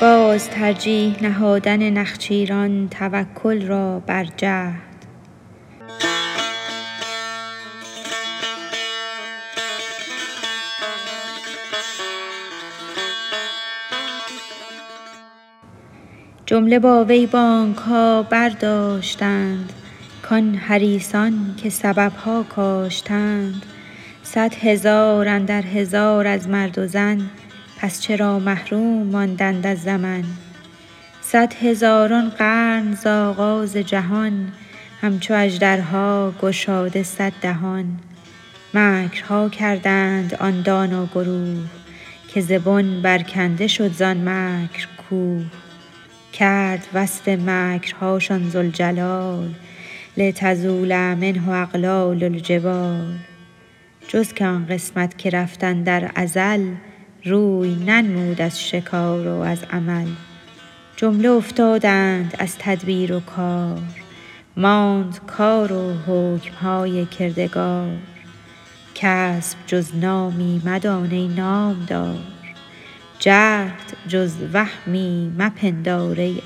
باز ترجیح نهادن نخچیران توکل را بر جهد. جمله با وی بانگ ها برداشتند. کان حریصان که سبب ها کاشتند. صد هزار اندر هزار از مرد و زن پس چرا محروم ماندند از زمن صد هزاران قرن ز آغاز جهان همچو اژدرها گشاده صد دهان. مکرها کردند آن دانا گروه که ز بن برکنده شد زان مکر کوه. کرد وصف مکرهاشان ذوالجلال لتزول منه اقلال الجبال. جز که آن قسمت که رفت اندر ازل روی ننمود از شکار و از عمل. جمله افتادند از تدبیر و کار. ماند کار و حکم های کردگار. کسپ جز نامی مدان ای نامدار. جهد جز وهمی مپندار ای